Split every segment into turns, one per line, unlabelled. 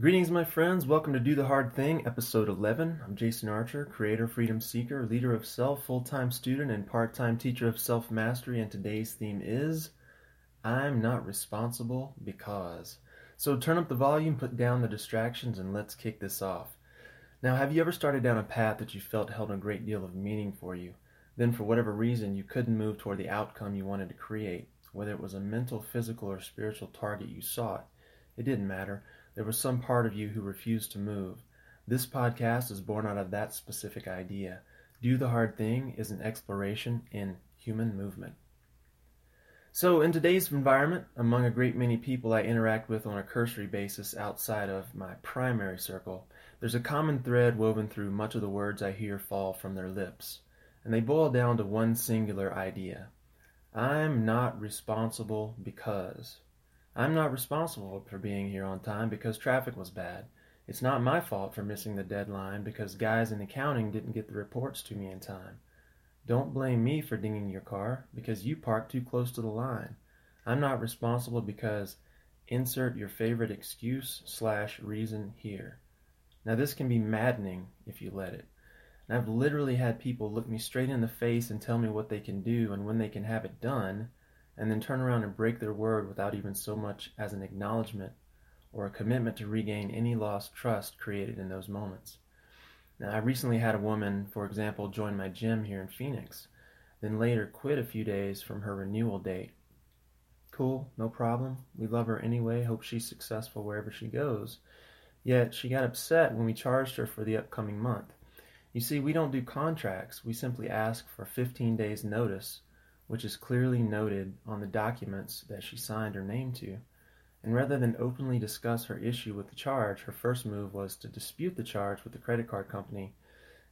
Greetings, my friends. Welcome to Do the Hard Thing, episode 11. I'm Jason Archer, creator, freedom seeker, leader of self, full time student, and part time teacher of self mastery. And today's theme is I'm not responsible because. So turn up the volume, put down the distractions, and let's kick this off. Now, have you ever started down a path that you felt held a great deal of meaning for you? Then, for whatever reason, you couldn't move toward the outcome you wanted to create, whether it was a mental, physical, or spiritual target you sought. It didn't matter there was some part of you who refused to move. This podcast is born out of that specific idea. Do the Hard Thing is an exploration in human movement. So, in today's environment, among a great many people I interact with on a cursory basis outside of my primary circle, there's a common thread woven through much of the words I hear fall from their lips, and they boil down to one singular idea I'm not responsible because. I'm not responsible for being here on time because traffic was bad. It's not my fault for missing the deadline because guys in accounting didn't get the reports to me in time. Don't blame me for dinging your car because you parked too close to the line. I'm not responsible because insert your favorite excuse slash reason here. Now this can be maddening if you let it. And I've literally had people look me straight in the face and tell me what they can do and when they can have it done and then turn around and break their word without even so much as an acknowledgement or a commitment to regain any lost trust created in those moments. Now, I recently had a woman, for example, join my gym here in Phoenix, then later quit a few days from her renewal date. Cool, no problem. We love her anyway, hope she's successful wherever she goes. Yet she got upset when we charged her for the upcoming month. You see, we don't do contracts, we simply ask for 15 days' notice which is clearly noted on the documents that she signed her name to. And rather than openly discuss her issue with the charge, her first move was to dispute the charge with the credit card company.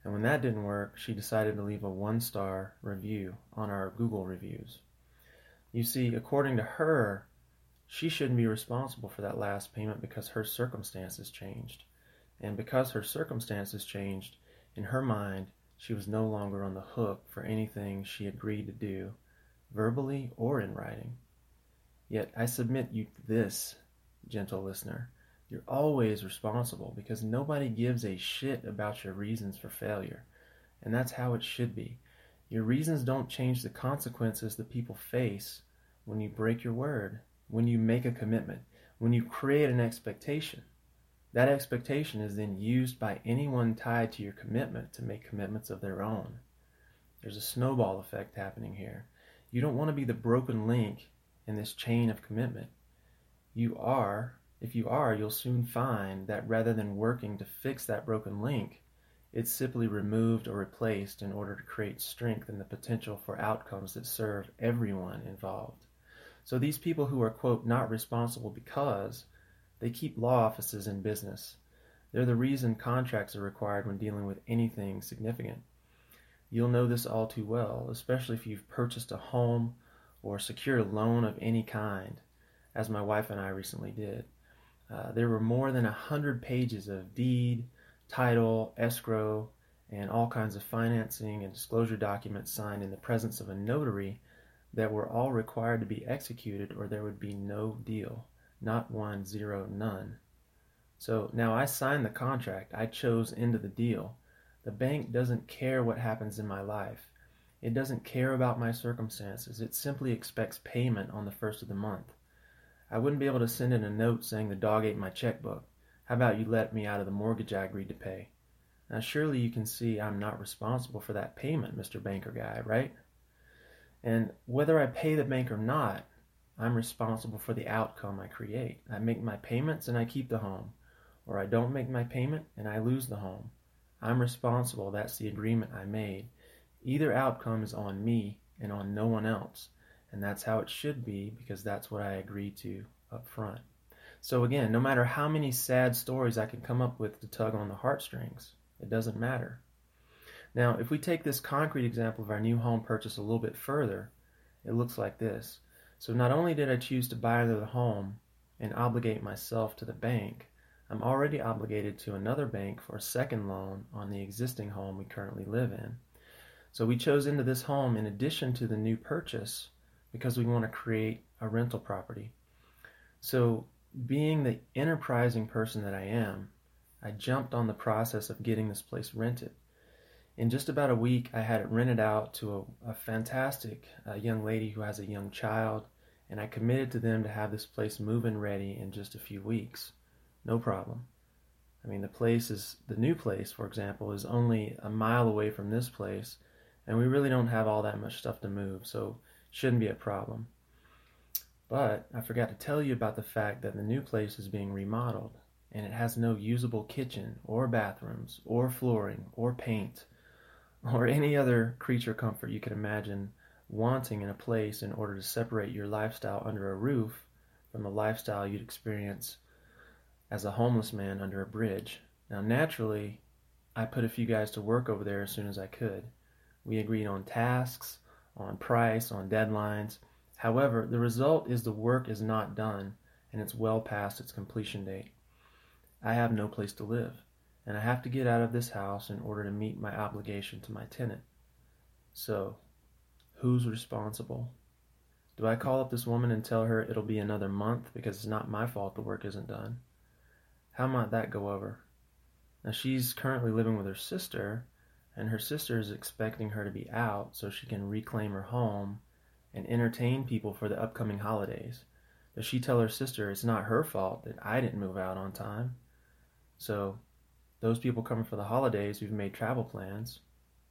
And when that didn't work, she decided to leave a one star review on our Google reviews. You see, according to her, she shouldn't be responsible for that last payment because her circumstances changed. And because her circumstances changed, in her mind, she was no longer on the hook for anything she agreed to do verbally or in writing. Yet I submit you this, gentle listener. You're always responsible because nobody gives a shit about your reasons for failure. And that's how it should be. Your reasons don't change the consequences that people face when you break your word, when you make a commitment, when you create an expectation. That expectation is then used by anyone tied to your commitment to make commitments of their own. There's a snowball effect happening here. You don't want to be the broken link in this chain of commitment. You are, if you are, you'll soon find that rather than working to fix that broken link, it's simply removed or replaced in order to create strength and the potential for outcomes that serve everyone involved. So these people who are, quote, not responsible because they keep law offices in business. They're the reason contracts are required when dealing with anything significant. You'll know this all too well, especially if you've purchased a home or secured a loan of any kind, as my wife and I recently did. Uh, there were more than a hundred pages of deed, title, escrow, and all kinds of financing and disclosure documents signed in the presence of a notary that were all required to be executed or there would be no deal. Not one, zero, none. So now I signed the contract. I chose into the deal. The bank doesn't care what happens in my life. It doesn't care about my circumstances. It simply expects payment on the first of the month. I wouldn't be able to send in a note saying the dog ate my checkbook. How about you let me out of the mortgage I agreed to pay? Now, surely you can see I'm not responsible for that payment, Mr. Banker Guy, right? And whether I pay the bank or not, I'm responsible for the outcome I create. I make my payments and I keep the home, or I don't make my payment and I lose the home. I'm responsible. That's the agreement I made. Either outcome is on me and on no one else. And that's how it should be because that's what I agreed to up front. So, again, no matter how many sad stories I can come up with to tug on the heartstrings, it doesn't matter. Now, if we take this concrete example of our new home purchase a little bit further, it looks like this. So, not only did I choose to buy another home and obligate myself to the bank, I'm already obligated to another bank for a second loan on the existing home we currently live in. So we chose into this home in addition to the new purchase because we want to create a rental property. So being the enterprising person that I am, I jumped on the process of getting this place rented. In just about a week, I had it rented out to a, a fantastic uh, young lady who has a young child, and I committed to them to have this place move-in ready in just a few weeks. No problem. I mean, the place is, the new place, for example, is only a mile away from this place, and we really don't have all that much stuff to move, so shouldn't be a problem. But I forgot to tell you about the fact that the new place is being remodeled, and it has no usable kitchen, or bathrooms, or flooring, or paint, or any other creature comfort you can imagine wanting in a place in order to separate your lifestyle under a roof from the lifestyle you'd experience as a homeless man under a bridge. Now, naturally, I put a few guys to work over there as soon as I could. We agreed on tasks, on price, on deadlines. However, the result is the work is not done and it's well past its completion date. I have no place to live, and I have to get out of this house in order to meet my obligation to my tenant. So, who's responsible? Do I call up this woman and tell her it'll be another month because it's not my fault the work isn't done? How might that go over? Now, she's currently living with her sister, and her sister is expecting her to be out so she can reclaim her home and entertain people for the upcoming holidays. Does she tell her sister it's not her fault that I didn't move out on time? So, those people coming for the holidays who've made travel plans,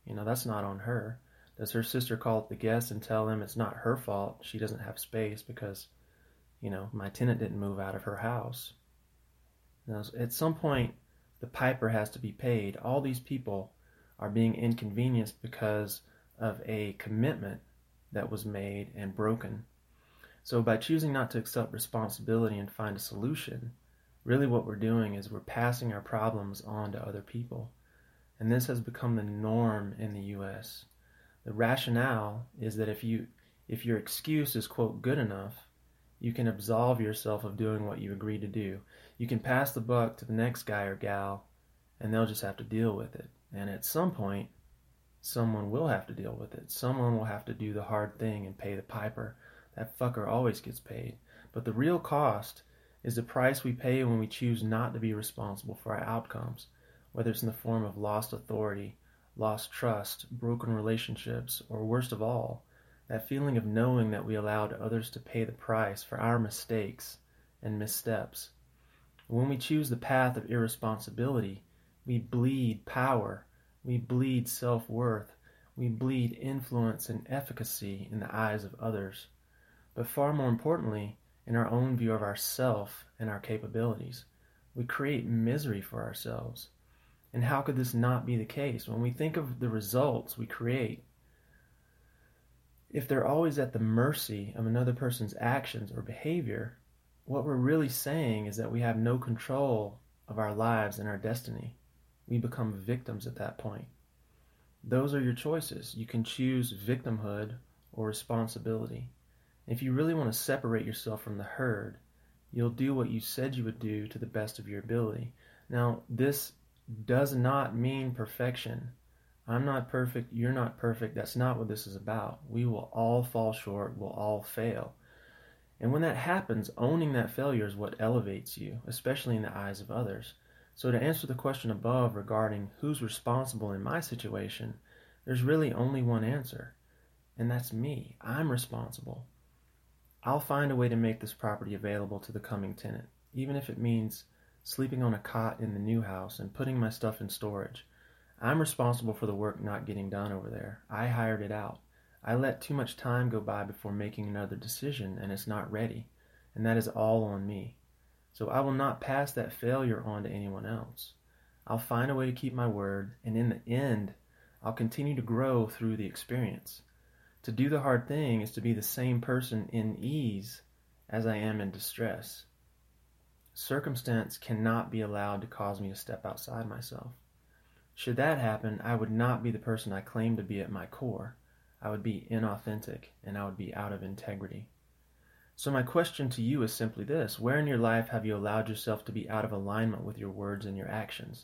you know, that's not on her. Does her sister call up the guests and tell them it's not her fault she doesn't have space because, you know, my tenant didn't move out of her house? Now, at some point, the piper has to be paid. All these people are being inconvenienced because of a commitment that was made and broken. So, by choosing not to accept responsibility and find a solution, really what we're doing is we're passing our problems on to other people. And this has become the norm in the US. The rationale is that if you if your excuse is quote good enough, you can absolve yourself of doing what you agreed to do. You can pass the buck to the next guy or gal, and they'll just have to deal with it. And at some point, someone will have to deal with it. Someone will have to do the hard thing and pay the piper. That fucker always gets paid. But the real cost is the price we pay when we choose not to be responsible for our outcomes, whether it's in the form of lost authority, lost trust, broken relationships, or worst of all, that feeling of knowing that we allowed others to pay the price for our mistakes and missteps. When we choose the path of irresponsibility, we bleed power, we bleed self worth, we bleed influence and efficacy in the eyes of others. But far more importantly, in our own view of ourself and our capabilities, we create misery for ourselves. And how could this not be the case? When we think of the results we create, if they're always at the mercy of another person's actions or behavior, what we're really saying is that we have no control of our lives and our destiny. We become victims at that point. Those are your choices. You can choose victimhood or responsibility. If you really want to separate yourself from the herd, you'll do what you said you would do to the best of your ability. Now, this does not mean perfection. I'm not perfect, you're not perfect. That's not what this is about. We will all fall short, we'll all fail. And when that happens, owning that failure is what elevates you, especially in the eyes of others. So, to answer the question above regarding who's responsible in my situation, there's really only one answer, and that's me. I'm responsible. I'll find a way to make this property available to the coming tenant, even if it means sleeping on a cot in the new house and putting my stuff in storage. I'm responsible for the work not getting done over there. I hired it out. I let too much time go by before making another decision, and it's not ready. And that is all on me. So I will not pass that failure on to anyone else. I'll find a way to keep my word, and in the end, I'll continue to grow through the experience. To do the hard thing is to be the same person in ease as I am in distress. Circumstance cannot be allowed to cause me to step outside myself. Should that happen, I would not be the person I claim to be at my core. I would be inauthentic and I would be out of integrity. So, my question to you is simply this Where in your life have you allowed yourself to be out of alignment with your words and your actions?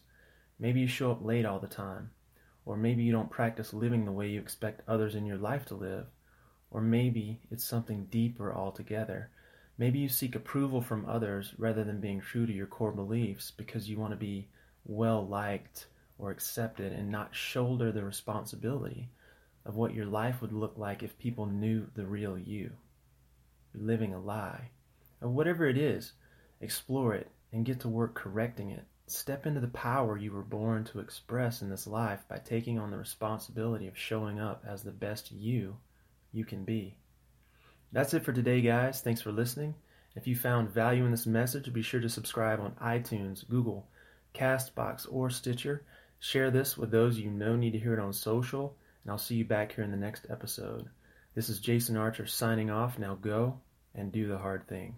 Maybe you show up late all the time, or maybe you don't practice living the way you expect others in your life to live, or maybe it's something deeper altogether. Maybe you seek approval from others rather than being true to your core beliefs because you want to be well liked or accepted and not shoulder the responsibility of what your life would look like if people knew the real you. You're living a lie. Or whatever it is, explore it and get to work correcting it. Step into the power you were born to express in this life by taking on the responsibility of showing up as the best you you can be. That's it for today, guys. Thanks for listening. If you found value in this message, be sure to subscribe on iTunes, Google, Castbox, or Stitcher. Share this with those you know need to hear it on social, and I'll see you back here in the next episode. This is Jason Archer signing off. Now go and do the hard thing.